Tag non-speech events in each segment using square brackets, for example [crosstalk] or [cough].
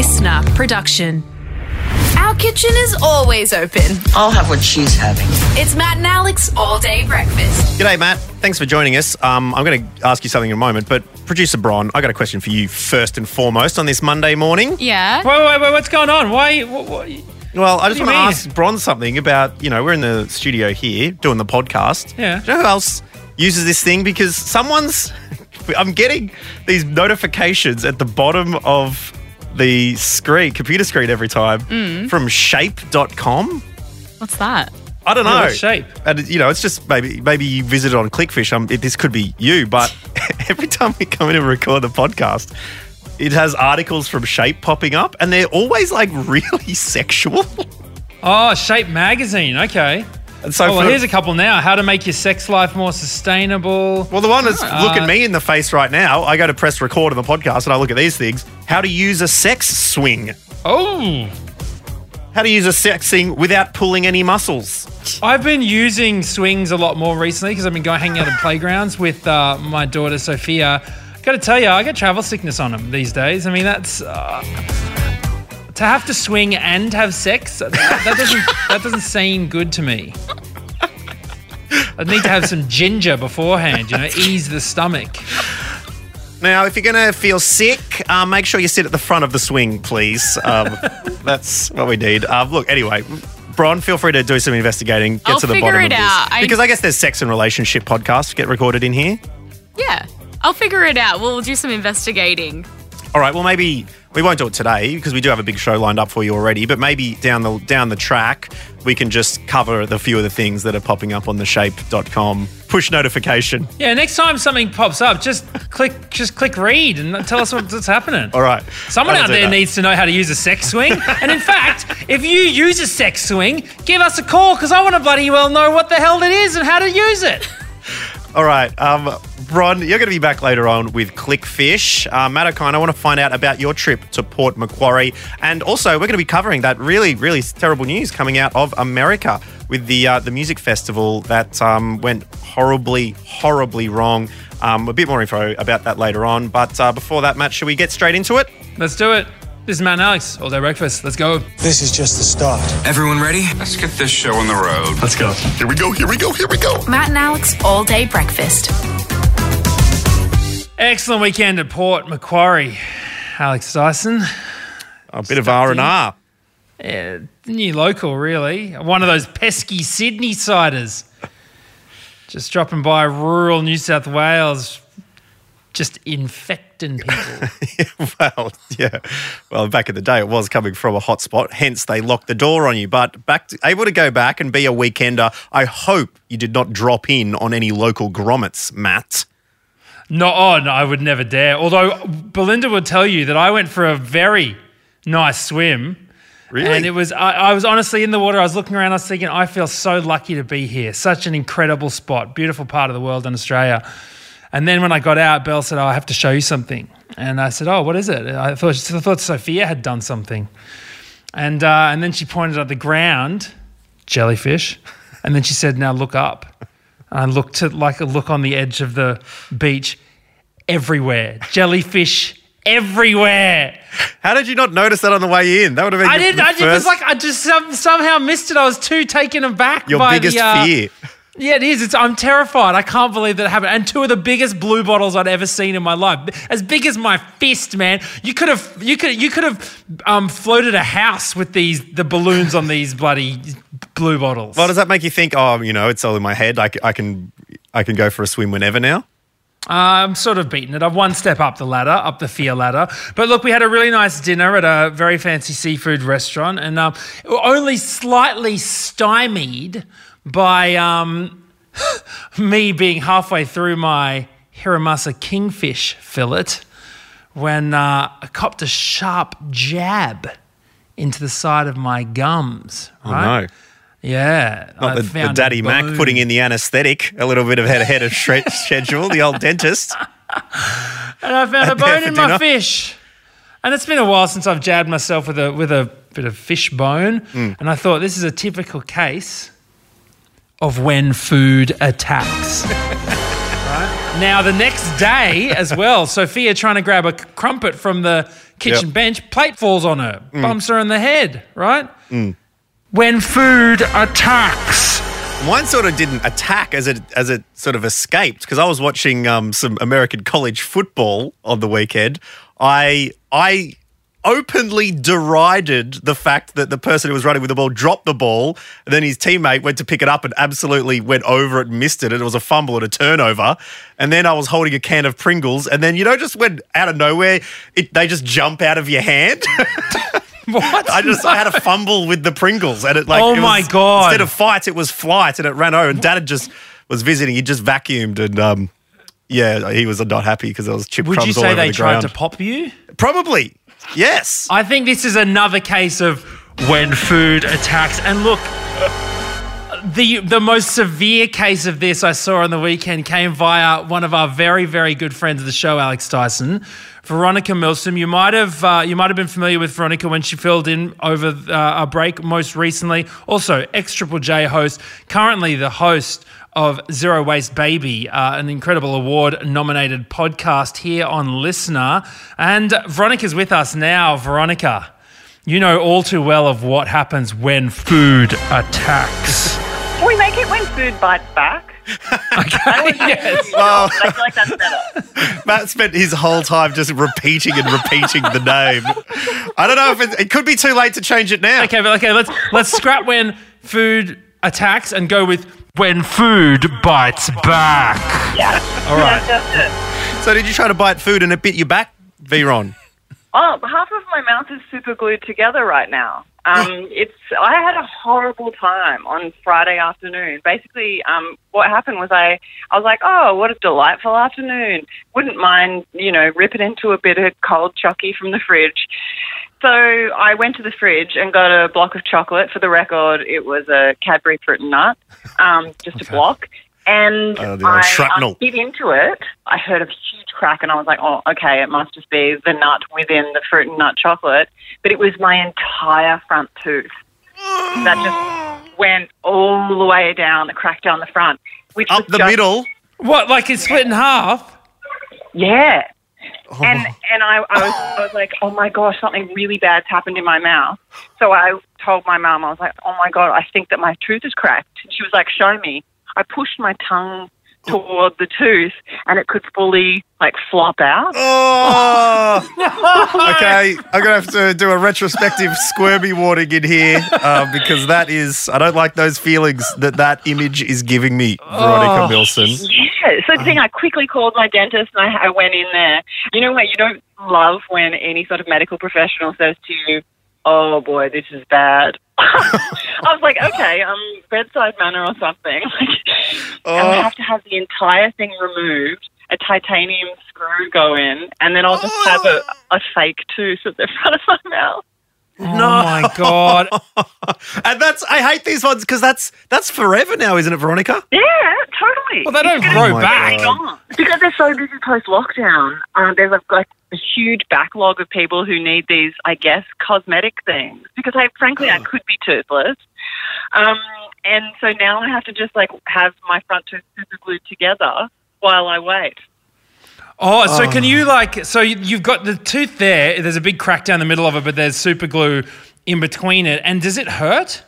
listener production. Our kitchen is always open. I'll have what she's having. It's Matt and Alex all day breakfast. G'day, Matt. Thanks for joining us. Um, I'm going to ask you something in a moment, but producer Bron, I got a question for you first and foremost on this Monday morning. Yeah. Wait, wait, wait, what's going on? Why? What, what, Well, I just want to ask Bron something about, you know, we're in the studio here doing the podcast. Yeah. Do you know who else uses this thing? Because someone's, [laughs] I'm getting these notifications at the bottom of the screen, computer screen every time Mm. from shape.com. What's that? I don't know. what shape? And you know, it's just maybe maybe you visited on Clickfish. Um, it, this could be you, but [laughs] every time we come in and record the podcast, it has articles from Shape popping up, and they're always like [laughs] really sexual. Oh, Shape Magazine. Okay. And so, Oh, well, here's a couple now. How to make your sex life more sustainable. well, the one that's Uh, looking me in the face right now. I go to press record on the podcast, and I look at these things. How to use a sex swing. Oh, How to use a sex swing without pulling any muscles. I've been using swings a lot more recently because I've been going hanging out in playgrounds with uh, my daughter Sophia. Got to tell you, I get travel sickness on them these days. I mean, that's uh, to have to swing and have sex. That, that doesn't that doesn't seem good to me. I need to have some ginger beforehand, you know, ease the stomach. Now, if you're going to feel sick, uh, make sure you sit at the front of the swing, please. Um, [laughs] that's what we need. Um, look, anyway, Bron, feel free to do some investigating. Get I'll to the bottom it of this. out. I- because I guess there's sex and relationship podcasts get recorded in here. Yeah. I'll figure it out. We'll do some investigating. All right, well, maybe we won't do it today because we do have a big show lined up for you already. But maybe down the down the track, we can just cover the few of the things that are popping up on the shape.com push notification. Yeah, next time something pops up, just click just click read and tell us what's happening. All right. Someone out there that. needs to know how to use a sex swing. and in fact, if you use a sex swing, give us a call because I want to bloody well know what the hell it is and how to use it. All right, um, Bron, you're going to be back later on with Clickfish. Uh, Matt O'Kine, I want to find out about your trip to Port Macquarie. And also, we're going to be covering that really, really terrible news coming out of America with the, uh, the music festival that um, went horribly, horribly wrong. Um, a bit more info about that later on. But uh, before that, Matt, should we get straight into it? Let's do it. This is Matt and Alex, all day breakfast. Let's go. This is just the start. Everyone ready? Let's get this show on the road. Let's go. Here we go. Here we go. Here we go. Matt and Alex all day breakfast. Excellent weekend at Port Macquarie. Alex Dyson, A bit of R&R. yeah, new local, really. One of those pesky Sydney siders. Just dropping by rural New South Wales, just infecting [laughs] people. [laughs] well, yeah. Well, back in the day, it was coming from a hotspot. Hence, they locked the door on you. But back to, able to go back and be a weekender. I hope you did not drop in on any local grommets, Matt. No, oh no, I would never dare. Although Belinda would tell you that I went for a very nice swim. Really? And it was, I, I was honestly in the water. I was looking around. I was thinking, I feel so lucky to be here. Such an incredible spot, beautiful part of the world in Australia. And then when I got out, Belle said, "Oh, I have to show you something." And I said, "Oh, what is it?" I thought, I thought Sophia had done something. And uh, and then she pointed at the ground, jellyfish. And then she said, "Now look up." And I looked to like a look on the edge of the beach, everywhere, jellyfish everywhere. How did you not notice that on the way in? That would have been I didn't. I, was like I just somehow missed it. I was too taken aback your by biggest the, uh, fear. Yeah, it is. It's, I'm terrified. I can't believe that it happened. And two of the biggest blue bottles I'd ever seen in my life, as big as my fist, man. You could have, you could, you could have um, floated a house with these the balloons on these bloody blue bottles. Well, does that make you think? Oh, you know, it's all in my head. i can, I can go for a swim whenever now. I'm sort of beaten it. I've one step up the ladder, up the fear ladder. But look, we had a really nice dinner at a very fancy seafood restaurant, and um, only slightly stymied by um, [gasps] me being halfway through my Hiramasa kingfish fillet when uh, I copped a sharp jab into the side of my gums. Oh Right? no. Yeah. Not the, the Daddy Mac putting in the anaesthetic a little bit of head ahead of [laughs] schedule, the old dentist. [laughs] And I found a bone in my dinner. fish. And it's been a while since I've jabbed myself with a with a bit of fish bone. Hmm. And I thought this is a typical case of when food attacks. right? Now, the next day as well, Sophia trying to grab a crumpet from the kitchen Yep. bench, plate falls on her, bumps her in the head, right? When food attacks. Mine sort of didn't attack as it as it sort of escaped because I was watching um, some American college football on the weekend. I I openly derided the fact that the person who was running with the ball dropped the ball, and then his teammate went to pick it up and absolutely went over it and missed it. And it was a fumble and a turnover. And then I was holding a can of Pringles, and then you know just when out of nowhere it, they just jump out of your hand. [laughs] What? I just I had a fumble with the Pringles, and it like Oh it my was- God. Instead of fight, it was flight, and it ran over. And Dad had just was visiting. He just vacuumed, and um, yeah, he was not happy because there was chip Would crumbs you all say over they the tried ground. to pop you? Probably, yes. I think this is another case of when food attacks. And look, the the most severe case of this I saw on the weekend came via one of our very very good friends of the show, Alex Dyson, Veronica Milsom. You might have uh, you might have been familiar with Veronica when she filled in over uh, a break most recently. Also, X Triple J host, currently the host of Zero Waste Baby, uh, an incredible award nominated podcast here on Listener. And Veronica's with us now. Veronica, you know all too well of what happens when food attacks. Food bites back? [laughs] okay, yes. I feel like that's better. [laughs] Matt spent his whole time just repeating and repeating the name. I don't know if it, it could be too late to change it now. Okay, but okay, let's let's scrap when food attacks and go with when food bites back. Yeah. All right. Yeah. So did you try to bite food and it bit you back, Veron? Oh, half of my mouth is super glued together right now. Um, it's. I had a horrible time on Friday afternoon. Basically, um, what happened was I, I was like, oh, what a delightful afternoon. Wouldn't mind, you know, ripping into a bit of cold chocky from the fridge. So I went to the fridge and got a block of chocolate. For the record, it was a Cadbury fruit and nut, um, just a block. And the old I shrapnel. um, bit into it. I heard a huge crack, and I was like, "Oh, okay, it must just be the nut within the fruit and nut chocolate." But it was my entire front tooth that just went all the way down, the crack down the front, which Up was the just- middle. What? Like it's split in half? Yeah. Oh. And and I, I was I was like, oh my gosh, something really bad's happened in my mouth. So I told my mum, I was like, oh my god, I think that my tooth is cracked. And she was like, show me. I pushed my tongue toward the tooth, and it could fully like flop out. Oh, [laughs] okay. I'm gonna have to do a retrospective squirmy warning in here uh, because that is I don't like those feelings that that image is giving me, Veronica Milsom. Yeah. So the thing, I quickly called my dentist, and I, I went in there. You know what? You don't love when any sort of medical professional says to you, "Oh boy, this is bad." [laughs] [laughs] I was like, okay, um, bedside manner or something. [laughs] Like, and I have to have the entire thing removed, a titanium screw go in, and then I'll just have a, a fake tooth at the front of my mouth. Oh my god. [laughs] And that's I hate these ones because that's that's forever now, isn't it, Veronica? Yeah, totally. Well, they don't It's grow Oh back. God. Because they're so busy post lockdown, um, there's a, like a huge backlog of people who need these, I guess, cosmetic things. Because I, frankly, I could be toothless, um, and so now I have to just like have my front tooth super glued together while I wait. Oh, so can you oh. like? So you- you've got the tooth there. There's a big crack down the middle of it, but there's super glue in between it. And does it hurt?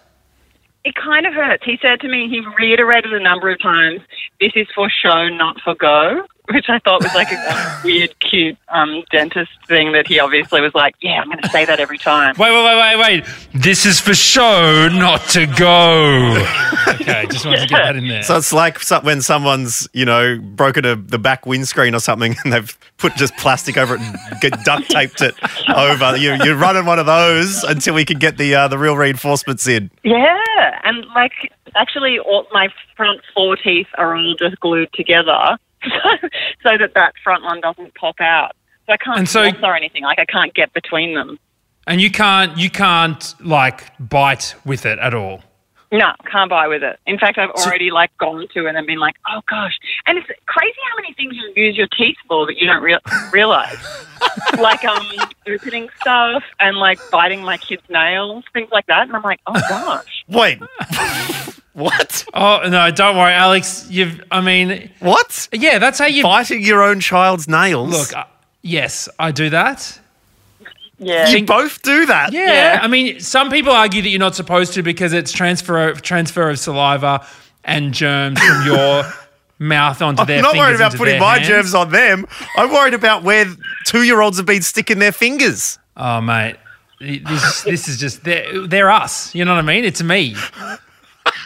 It kind of hurts. He said to me, he reiterated a number of times, "This is for show, not for go," which I thought was like a [laughs] weird, cute um, dentist thing that he obviously was like, "Yeah, I'm going to say that every time." Wait, wait, wait, wait, wait. This is for show, not to go. okay, just wanted to get that in there. So it's like when someone's, you know, broken a, the back windscreen or something [laughs] and they've put just plastic over it and get duct taped it over. You, you're running one of those until we can get the uh, the real reinforcements in. Yeah, and like actually, all my front four teeth are all just glued together, [laughs] so, so that that front one doesn't pop out. So I can't And so- floss or anything. Like I can't get between them. and you can't, you can't like bite with it at all. No, can't buy with it. In fact, I've already like gone to it and been like, oh gosh. And it's crazy how many things you use your teeth for that you don't real [laughs] realize. like um opening stuff and like biting my kids' nails, things like that. And I'm like, oh gosh. Wait, [laughs] What? Oh no, don't worry, Alex. You've. I mean, What? yeah, that's how you. Biting your own child's nails. Look, uh, yes, I do that. Yeah. you both do that. Yeah. Yeah. I mean, some people argue that you're not supposed to because it's transfer transfer of saliva and germs from [laughs] your mouth onto their I'm not worried about putting my hands. germs on them. I'm worried about where two year olds have been sticking their fingers. Oh, mate. This, this is just, they're, they're us. You know what I mean? It's me. [laughs]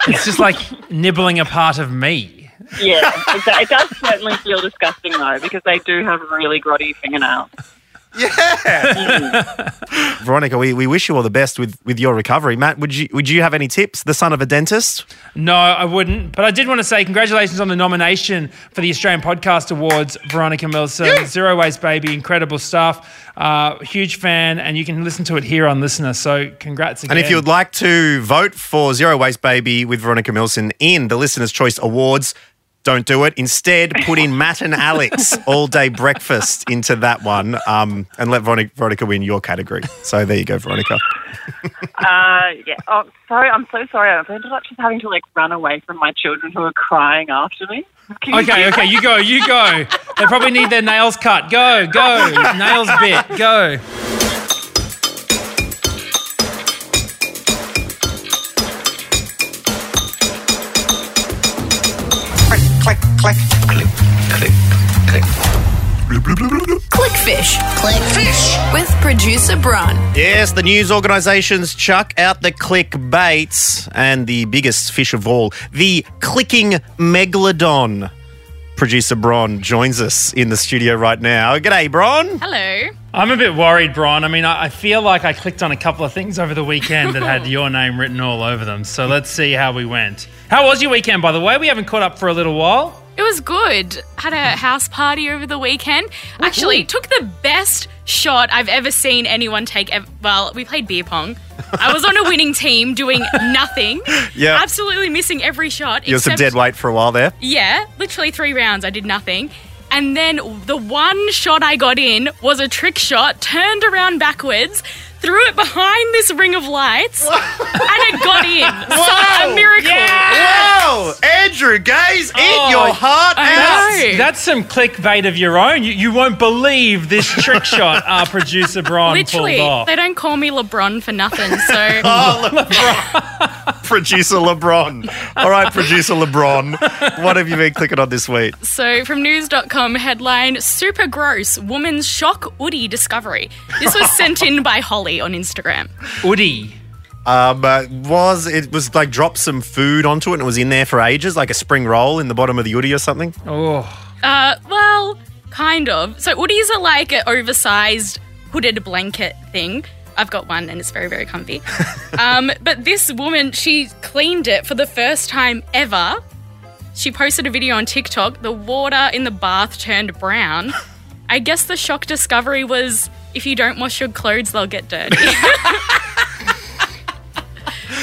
It's just like nibbling a part of me. Yeah, it, does certainly feel disgusting though because they do have really grotty fingernails. [laughs] Veronica, we, we wish you all the best with, with your recovery. Matt, would you would you have any tips? The son of a dentist? No, I wouldn't. But I did want to say congratulations on the nomination for the Australian Podcast Awards, Veronica Milsom. Zero Waste Baby, incredible stuff. Uh, huge fan, and you can listen to it here on Listener. So congrats again. And if you would like to vote for Zero Waste Baby with Veronica Milsom in the Listener's Choice Awards, don't do it. Instead, put in Matt and Alex all day breakfast into that one um, and let Veronica, Veronica win your category. So there you go, Veronica. Uh, yeah. Oh, sorry. I'm so sorry. I've ended up just having to like run away from my children who are crying after me. Can Okay, okay, you go, you go. They probably need their nails cut. Go, go. Nails bit, go. Click, click, click, click, click. Clickfish. Clickfish. With producer Bron. Yes, the news organisations chuck out the clickbaits and the biggest fish of all, the clicking megalodon. Producer Bron joins us in the studio right now. G'day, Bron. Hello. I'm a bit worried, Brian. I mean, I, I feel like I clicked on a couple of things over the weekend that had [laughs] your name written all over them. So let's see how we went. How was your weekend, by the way? We haven't caught up for a little while. It was good. Had a mm. house party over the weekend. Actually, took the best shot I've ever seen anyone take. Well, we played beer pong. I was on a winning [laughs] team doing nothing. Yeah. Absolutely missing every shot. You were some except- dead weight for a while there. Yeah, literally three rounds. I did nothing. And then the one shot I got in was a trick shot, turned around backwards, threw it behind this ring of lights, and it got in. [laughs] So, a miracle. Whoa! Andrew Gaze, eat Oh, your heart I out. know. That's some clickbait of your own. You, you won't believe this trick [laughs] shot our producer Brian Literally, pulled off. they don't call me LeBron for nothing. So [laughs] oh, Producer LeBron. All right, producer LeBron. What have you been clicking on this week? So, from news.com headline Super gross woman's shock Oodie discovery. This was sent in by Holly on Instagram. Oodie. Um, uh, was it was like dropped some food onto it and it was in there for ages, like a spring roll in the bottom of the Oodie or something? Oh, Uh, well, kind of. So, Oodies are like an oversized hooded blanket thing. I've got one and it's very, very comfy. [laughs] um, but this woman, she cleaned it for the first time ever. She posted a video on TikTok. The water in the bath turned brown. [laughs] I guess the shock discovery was if you don't wash your clothes, they'll get dirty. [laughs]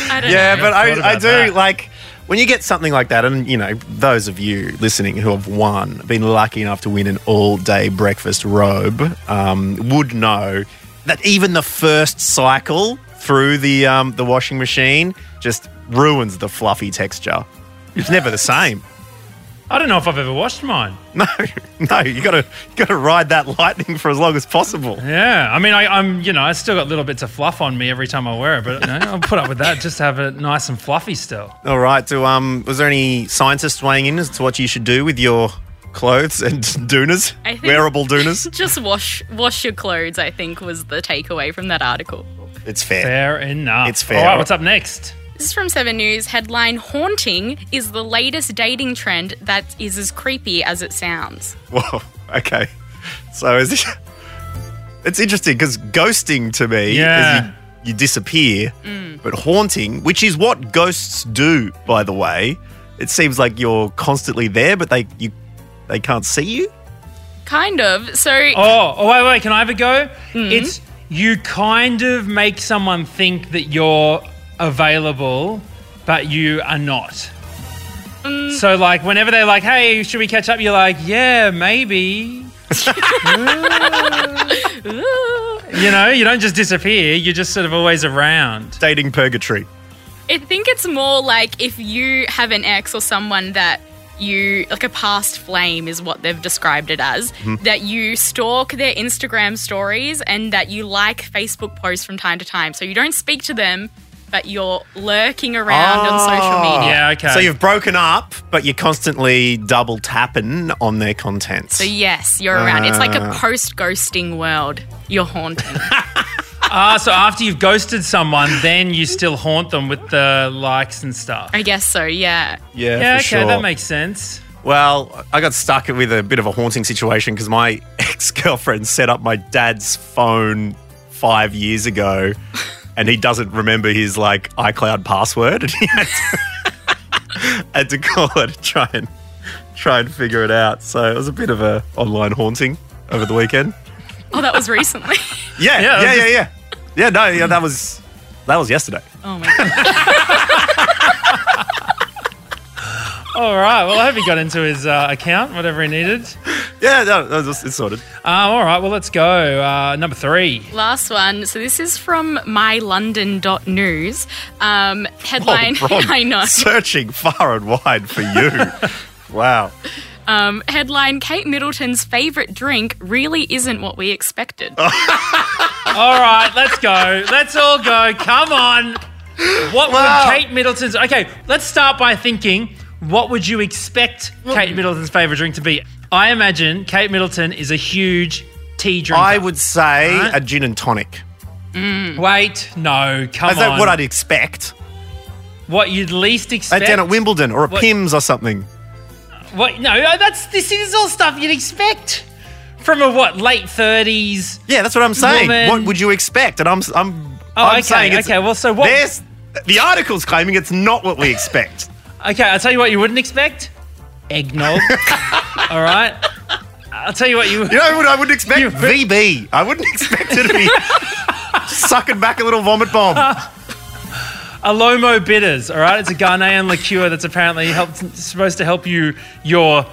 I don't Yeah, know. but I, I do that. like when you get something like that, and you know, those of you listening who have won, been lucky enough to win an all day breakfast robe, um, would know that even the first cycle through the um, the washing machine just ruins the fluffy texture. It's never the same. I don't know if I've ever washed mine. [laughs] No, no, you gotta you gotta ride that lightning for as long as possible. Yeah, I mean, I, I'm, you know, I still got little bits of fluff on me every time I wear it, but you know, I'll put up with that just to have it nice and fluffy still. All right. So, um, was there any scientists weighing in as to what you should do with your clothes and [laughs] doonas, I wearable doonas? [laughs] Just wash wash your clothes, I think was the takeaway from that article. It's fair. Fair enough. It's fair. All right, what's up next? This is from 7 News. Headline Haunting is the latest dating trend that is as creepy as it sounds. [laughs] Whoa. Okay. So is this? It's interesting because ghosting to me Yeah. is you, you disappear, Mm. but haunting, which is what ghosts do, by the way, it seems like you're constantly there, but they you they can't see you. Kind of. So, Oh, oh, wait, wait, can I have a go? Mm-hmm. It's you kind of make someone think that you're available, but you are not. Mm. So, like, whenever they're like, hey, should we catch up? You're like, yeah, maybe. [laughs] You know, you don't just disappear, you're just sort of always around. Dating purgatory. I think it's more like if you have an ex or someone that you like a past flame is what they've described it as Mm-hmm. that you stalk their Instagram stories and that you like Facebook posts from time to time. So you don't speak to them, but you're lurking around on social Oh. media. Yeah, okay. So you've broken up, but you're constantly double tapping on their content. So yes, you're around. It's like a Ah. post ghosting world. You're haunting. [laughs] Ah, so after you've ghosted someone, then you still haunt them with the likes and stuff. I guess so. Yeah. yeah, Yeah, for okay, sure. that makes sense. Well, I got stuck with a bit of a haunting situation because my [laughs] ex girlfriend set up my dad's phone five years ago, and he doesn't remember his like iCloud password, and he had to, [laughs] had to call her to try and try and figure it out. So it was a bit of a online haunting over the weekend. Oh, that was recently. Yeah, Yeah, yeah, it yeah, yeah, yeah. No, yeah, that was that was yesterday. Oh my god. [laughs] All right. Well, I hope he got into his uh, account, whatever he needed. Yeah, no, that was, it's sorted. Um, all right. Well, let's go. Uh, number three. Last one. So this is from mylondon.news. Um, headline. Oh, [laughs] Ron, I know. Searching far and wide for you. [laughs] wow. Um, headline: Kate Middleton's favorite drink really isn't what we expected. [laughs] All right. Let's go. Let's all go. Come on. What Wow. would Kate Middleton's? Okay. Let's start by thinking. What would you expect Kate Middleton's favorite drink to be? I imagine Kate Middleton is a huge tea drinker. I would say Right. a gin and tonic. Wait, no, come Is on. that what I'd expect? What you'd least At expect? down at Wimbledon or a What- Pimm's or something. What? No, uh, that's this is all stuff you'd expect from a what late thirties. Yeah, that's what I'm saying. Woman. What would you expect? And I'm, I'm, Oh, I'm okay, okay. Well, so what? There's, the article's claiming it's not what we expect. [laughs] Okay, I'll tell you what you wouldn't expect. Eggnog. [laughs] all right. I'll tell you what you. You know what I wouldn't expect? [laughs] VB. I wouldn't expect it to be sucking back a little vomit bomb. Alomo bitters. All right, it's a Ghanaian liqueur that's apparently helped, supposed to help you your,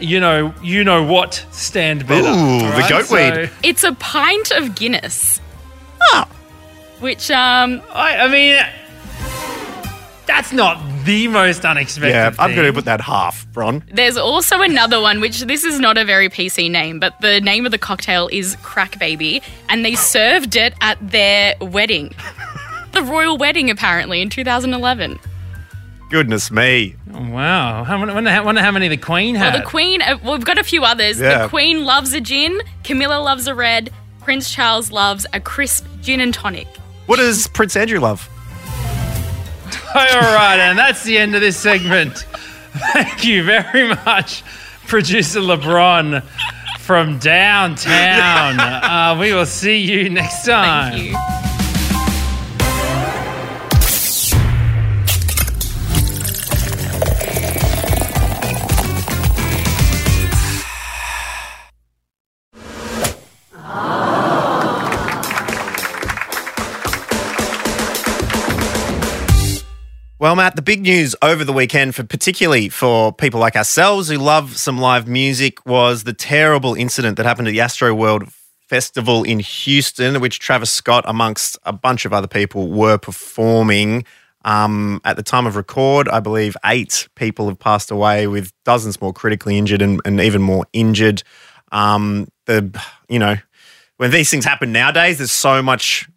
you know, you know what stand better. Ooh, all the right? goat So, weed. It's a pint of Guinness. Ah. Which um I, I mean, that's not the most unexpected. Yeah, I'm going to put that half, Bron. there's also another one which this is not a very PC name, but the name of the cocktail is Crack Baby and they served it at their wedding. The royal wedding apparently in 2011. Goodness me. Wow. I wonder, how, wonder how many the Queen had. Well, the Queen, uh, we've got a few others. Yeah. The Queen loves a gin, Camilla loves a red, Prince Charles loves a crisp gin and tonic. What does Prince Andrew love? All right, and that's the end of this segment. Thank you very much, producer LeBron from downtown. [laughs] Uh, we will see you next time. Well, Matt, the big news over the weekend, for particularly for people like ourselves who love some live music, was the terrible incident that happened at the Astroworld Festival in Houston, which Travis Scott, amongst a bunch of other people, were performing. Um, at the time of record, I believe eight people have passed away, with dozens more critically injured and, and even more injured. Um, the you know when these things happen nowadays, there's so much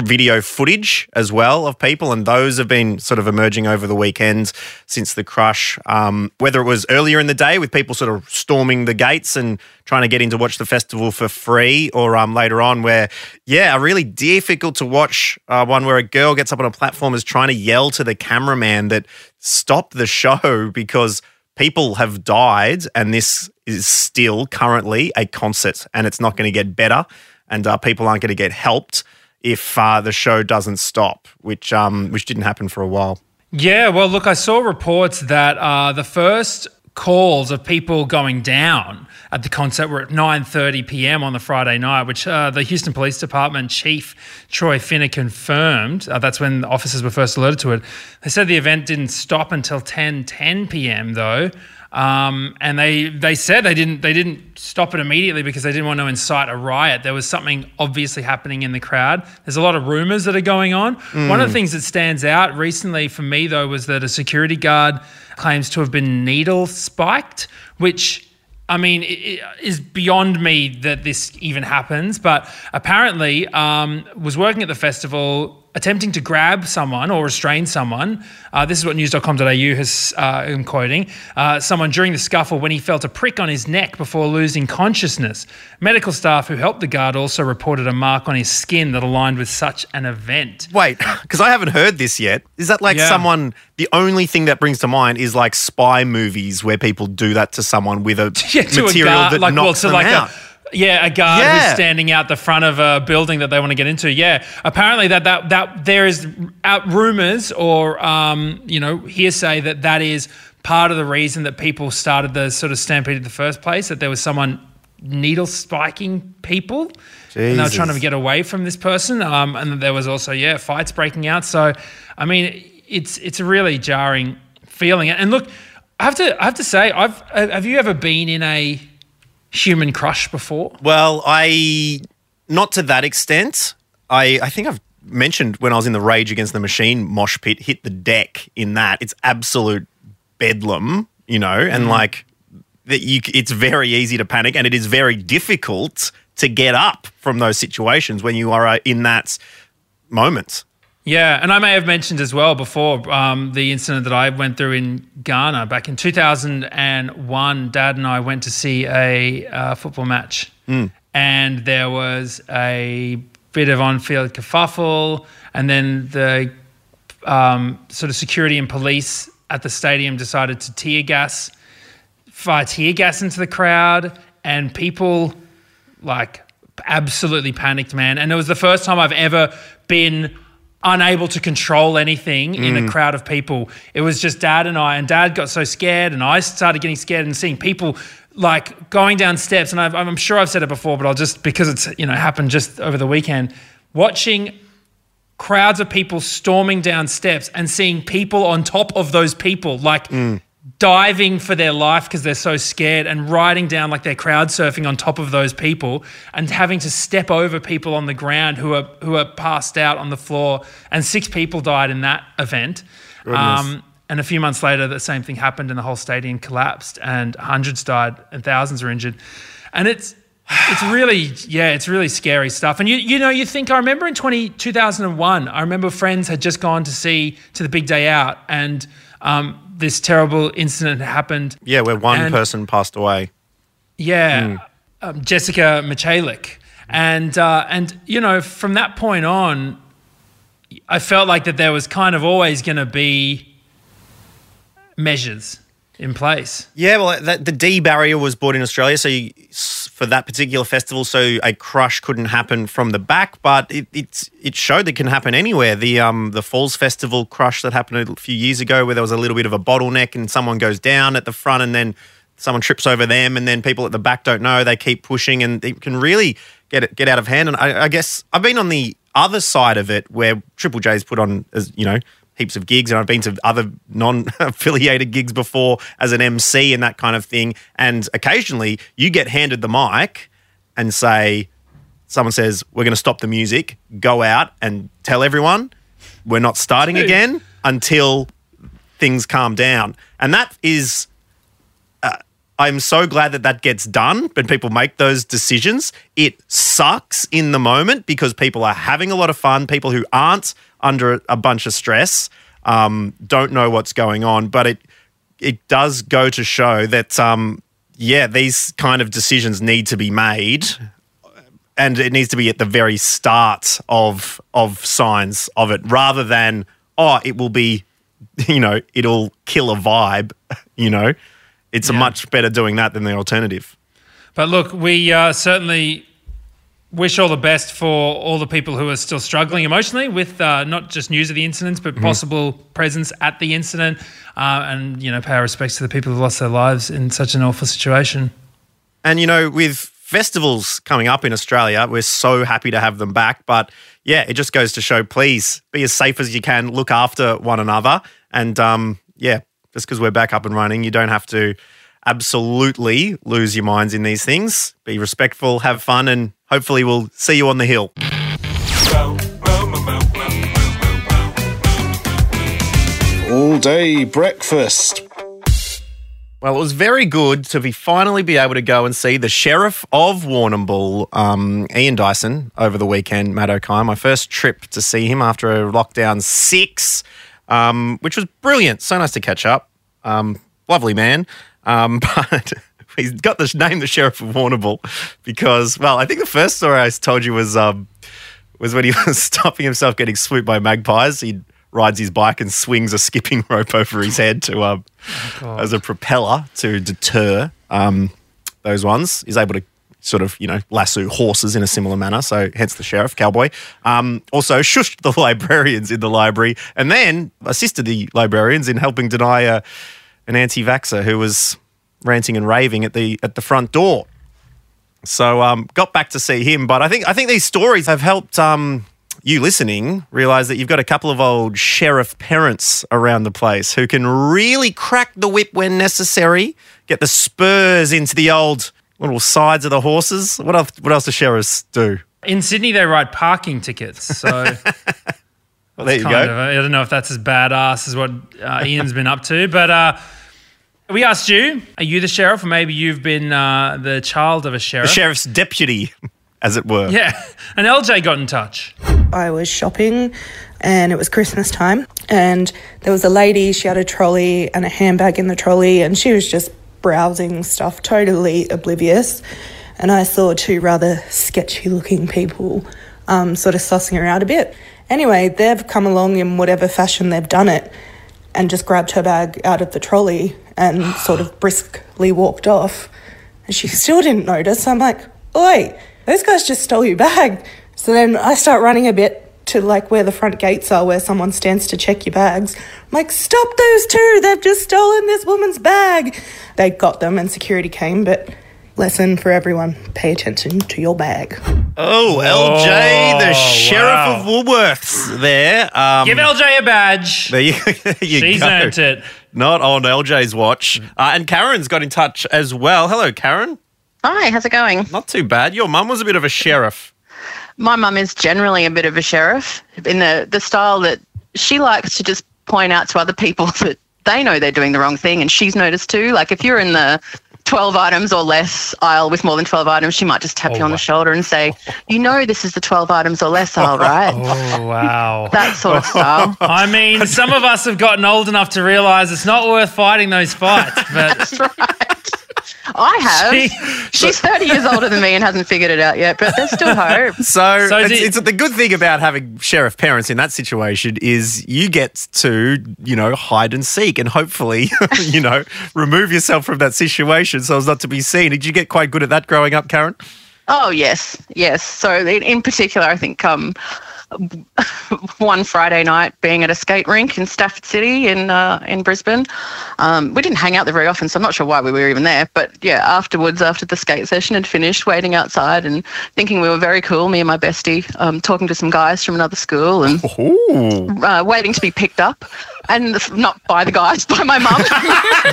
video footage as well of people, and those have been sort of emerging over the weekend since the crush. Um, whether it was earlier in the day with people sort of storming the gates and trying to get in to watch the festival for free, or um, later on where, yeah, a really difficult to watch uh, one where a girl gets up on a platform is trying to yell to the cameraman that stop the show [laughs] because people have died, and this is still currently a concert, and it's not going to get better, and uh, people aren't going to get helped if uh, the show doesn't stop, which um, which didn't happen for a while. Yeah, well, look, I saw reports that uh, the first calls of people going down at the concert were at 9.30 p.m. on the Friday night, which uh, the Houston Police Department Chief Troy Finner confirmed. Uh, that's when officers were first alerted to it. They said the event didn't stop until 10.10 p.m., though. Um, and they they said they didn't they didn't stop it immediately because they didn't want to incite a riot. There was something obviously happening in the crowd. There's a lot of rumors that are going on. One of the things that stands out recently for me though was that a security guard claims to have been needle spiked, which I mean, it it is beyond me that this even happens, but apparently um, was working at the festival attempting to grab someone or restrain someone. Uh, this is what news.com.au has, uh, I'm quoting, uh, someone during the scuffle when he felt a prick on his neck before losing consciousness. Medical staff who helped the guard also reported a mark on his skin that aligned with such an event. Wait, [laughs] because I haven't heard this yet. Is that like Yeah. someone? The only thing that brings to mind is like spy movies where people do that to someone with a [laughs] yeah, material a guard, that like, knocks well, them like out. A, yeah, a guard Yeah. who's standing out the front of a building that they want to get into. Yeah, apparently that that that there is out rumors or um, you know hearsay that that is part of the reason that people started the sort of stampede in the first place. That there was someone needle spiking people. And they were trying to get away from this person, um, and there was also yeah fights breaking out. So, I mean, it's it's a really jarring feeling. And look, I have to I have to say, I've have you ever been in a human crush before? Well, I not to that extent. I I think I've mentioned when I was in the Rage Against the Machine mosh pit, hit the deck in that. It's absolute bedlam, you know, and like that you it's very easy to panic and it is very difficult to get up from those situations when you are uh, in that moment. Yeah, and I may have mentioned as well before um, the incident that I went through in Ghana back in 2001. Dad and I went to see a uh, football match, and there was a bit of on-field kerfuffle, and then the um, sort of security and police at the stadium decided to tear gas, fire tear gas into the crowd, and people like absolutely panicked, man. And it was the first time I've ever been unable to control anything in a mm. crowd of people. It was just dad and I, and dad got so scared, and I started getting scared and seeing people like going down steps. And I've, I'm sure I've said it before, but I'll just because it's you know happened just over the weekend, watching crowds of people storming down steps and seeing people on top of those people, like mm. Diving for their life because they're so scared and riding down like they're crowd surfing on top of those people and having to step over people on the ground who are who are passed out on the floor. And six people died in that event. Um, and a few months later, the same thing happened and the whole stadium collapsed and hundreds died and thousands were injured. And it's it's [sighs] really yeah it's really scary stuff and you you know you think i remember in 20, 2001 i remember friends had just gone to see to the big day out and um, this terrible incident happened Yeah, where one And- person passed away. yeah, um, Jessica Michalik, and uh, and you know from that point on, I felt like that there was kind of always going to be measures in place. Yeah, well, that, the D barrier was brought in Australia, so you, for that particular festival, so a crush couldn't happen from the back, but it it's, it showed it can happen anywhere. The um the Falls Festival crush that happened a few years ago, where there was a little bit of a bottleneck and someone goes down at the front, and then someone trips over them, and then people at the back don't know. They keep pushing, and it can really get it, get out of hand. And I, I guess I've been on the other side of it, where Triple J's put on as you know heaps of gigs and I've been to other non-affiliated gigs before as an MC and that kind of thing. And occasionally you get handed the mic and say, someone says, we're going to stop the music, go out and tell everyone we're not starting again until things calm down. And that is uh, I'm so glad that that gets done when people make those decisions. It sucks in the moment because people are having a lot of fun. People who aren't under a bunch of stress um, don't know what's going on. But it it does go to show that um, yeah, these kind of decisions need to be made, and it needs to be at the very start of of signs of it, rather than oh, it will be, you know, it'll kill a vibe, [laughs] you know. It's a much better doing that than the alternative. But look, we uh, certainly wish all the best for all the people who are still struggling emotionally with uh, not just news of the incidents, but possible presence at the incident, uh, and you know, pay our respects to the people who lost their lives in such an awful situation. And you know, with festivals coming up in Australia, we're so happy to have them back. But yeah, it just goes to show, please be as safe as you can, look after one another, and um, yeah, just because we're back up and running, you don't have to absolutely lose your minds in these things. Be respectful, have fun, and hopefully we'll see you on the hill. All day breakfast. Well, it was very good to be finally be able to go and see the Sheriff of Warrnambool, um, Ian Dyson, over the weekend, Matt O'Kine. My first trip to see him after a lockdown six, um, which was brilliant. So nice to catch up. Um, lovely man. Um, [laughs] but [laughs] he's got the name the Sheriff of Warrnambool because, well, I think the first story I told you was um, was when he [laughs] was stopping himself getting swooped by magpies. He rides his bike and swings a skipping [laughs] rope over his head to um, as a propeller to deter um, those ones. He's able to sort of you know lasso horses in a similar manner. So hence the sheriff cowboy. Um, also shushed the librarians in the library and then assisted the librarians in helping deny a, an anti-vaxxer who was ranting and raving at the at the front door. So um, got back to see him, but I think I think these stories have helped um, you listening realize that you've got a couple of old sheriff parents around the place who can really crack the whip when necessary, get the spurs into the old little sides of the horses. What else? What else do sheriffs do? In Sydney, they write parking tickets. So [laughs] Well, there you go. of, I don't know if that's as badass as what uh, Ian's been up to, but uh, we asked you, are you the sheriff, or maybe you've been uh, the child of a sheriff. The sheriff's deputy, as it were. Yeah, [laughs] and LJ got in touch. I was shopping and it was Christmas time. And there was a lady, she had a trolley and a handbag in the trolley, and she was just browsing stuff, totally oblivious. And I saw two rather sketchy looking people um, sort of sussing her out a bit. Anyway, they've come along in whatever fashion they've done it and just grabbed her bag out of the trolley and [gasps] sort of briskly walked off. And she still didn't notice. I'm like, oi, those guys just stole your bag. So then I start running a bit to like where the front gates are, where someone stands to check your bags. I'm like, stop those two, they've just stolen this woman's bag. They got them and security came, but lesson for everyone pay attention to your bag. Oh, LJ, the Oh, sheriff wow. of Woolworths. There. Um, Give LJ a badge. [laughs] There you, [laughs] there you She's go. earned it. Not on LJ's watch. Uh, and Karen's got in touch as well. Hello, Karen. Hi, how's it going? Not too bad. Your mum was a bit of a sheriff. My mum is generally a bit of a sheriff in the, the style that she likes to just point out to other people [laughs] that they know they're doing the wrong thing and she's noticed too. Like if you're in the 12 items or less aisle with more than 12 items, she might just tap Oh, you on wow. the shoulder and say, You know, this is the 12 items or less aisle, [laughs] right? Oh, wow. That sort of style. [laughs] I mean, some of us have gotten old enough to realize it's not worth fighting those fights, but [laughs] That's right. I have. She- She's 30 years older than me and hasn't figured it out yet, but there's still hope. [laughs] So, So it's, the- it's the good thing about having sheriff parents in that situation is you get to, you know, hide and seek and hopefully, [laughs] you know, remove yourself from that situation so as not to be seen. Did you get quite good at that growing up, Karen? Oh yes, yes. So in, in particular, I think um, [laughs] one Friday night, being at a skate rink in Stafford City in uh, in Brisbane, um, we didn't hang out there very often, so I'm not sure why we were even there. But yeah, afterwards, after the skate session had finished, waiting outside and thinking we were very cool, me and my bestie, um, talking to some guys from another school and [laughs] uh, waiting to be picked up, and not by the guys, [laughs] by my mum.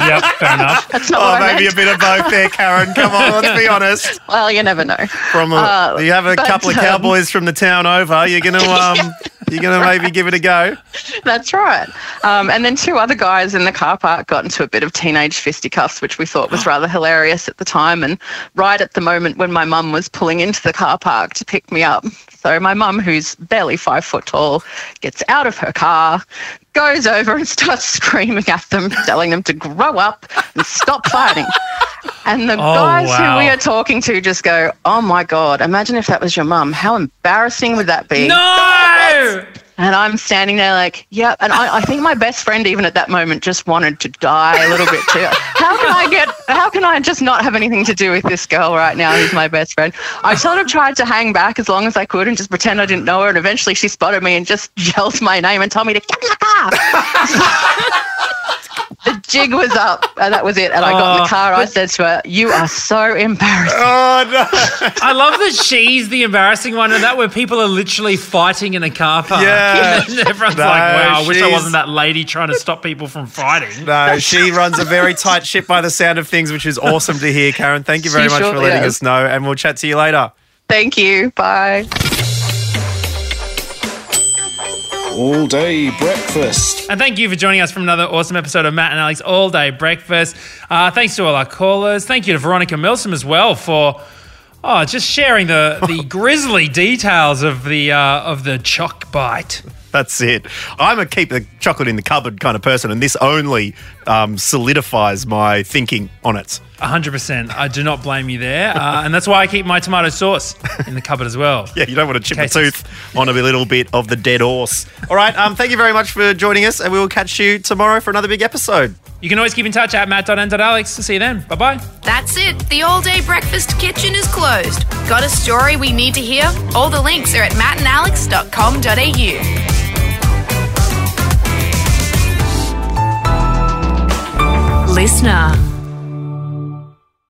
yep, fair enough. That's not Oh, what I maybe meant. a bit of both there, Karen. Come on, let's be honest. Well, you never know. From a, Uh, you have a but, couple of um, cowboys from the town over. You're gonna [laughs] um, you're gonna maybe give it a go. That's right. Um, and then two other guys in the car park got into a bit of teenage fisticuffs, which we thought was rather hilarious at the time. And right at the moment when my mum was pulling into the car park to pick me up. So my mum, who's barely five foot tall, gets out of her car, goes over and starts [laughs] screaming at them, telling them to grow up and stop fighting. And the oh, guys wow. who we are talking to just go, Oh my God, imagine if that was your mum. How embarrassing would that be? No! And I'm standing there like, yep. And I, I think my best friend, even at that moment, just wanted to die a little bit too. How can I get, how can I just not have anything to do with this girl right now who's my best friend? I sort of tried to hang back as long as I could and just pretend I didn't know her. And eventually she spotted me and just [laughs] yelled my name and told me to get in the car. The jig was up, and that was it. And I got in Oh, the car. I said to her, "You are so embarrassing." Oh no! [laughs] I love that she's the embarrassing one, and that where people are literally fighting in a car park. Yeah. And [laughs] everyone's No, like, "Wow, I wish I wasn't that lady trying to stop people from fighting." No, she runs a very tight ship by the sound of things, which is awesome to hear, Karen. Thank you very She much for letting is. us know, and we'll chat to you later. Thank you. Bye. All day breakfast. And thank you for joining us from another awesome episode of Matt and Alex All Day Breakfast. Uh, thanks to all our callers. Thank you to Veronica Milsom as well for oh, just sharing the, the [laughs] grisly details of the uh, of the choc bite. That's it. I'm a keep the chocolate in the cupboard kind of person, and this only um, solidifies my thinking on it. 100%. I do not blame you there. Uh, and that's why I keep my tomato sauce in the cupboard as well. [laughs] Yeah, you don't want to chip a tooth on a little bit of the dead horse. All right, um, thank you very much for joining us, and we will catch you tomorrow for another big episode. You can always keep in touch at matt.n.alex. See you then. Bye bye. That's it. The all day breakfast kitchen is closed. Got a story we need to hear? All the links are at mattandalex.com.au. Listener.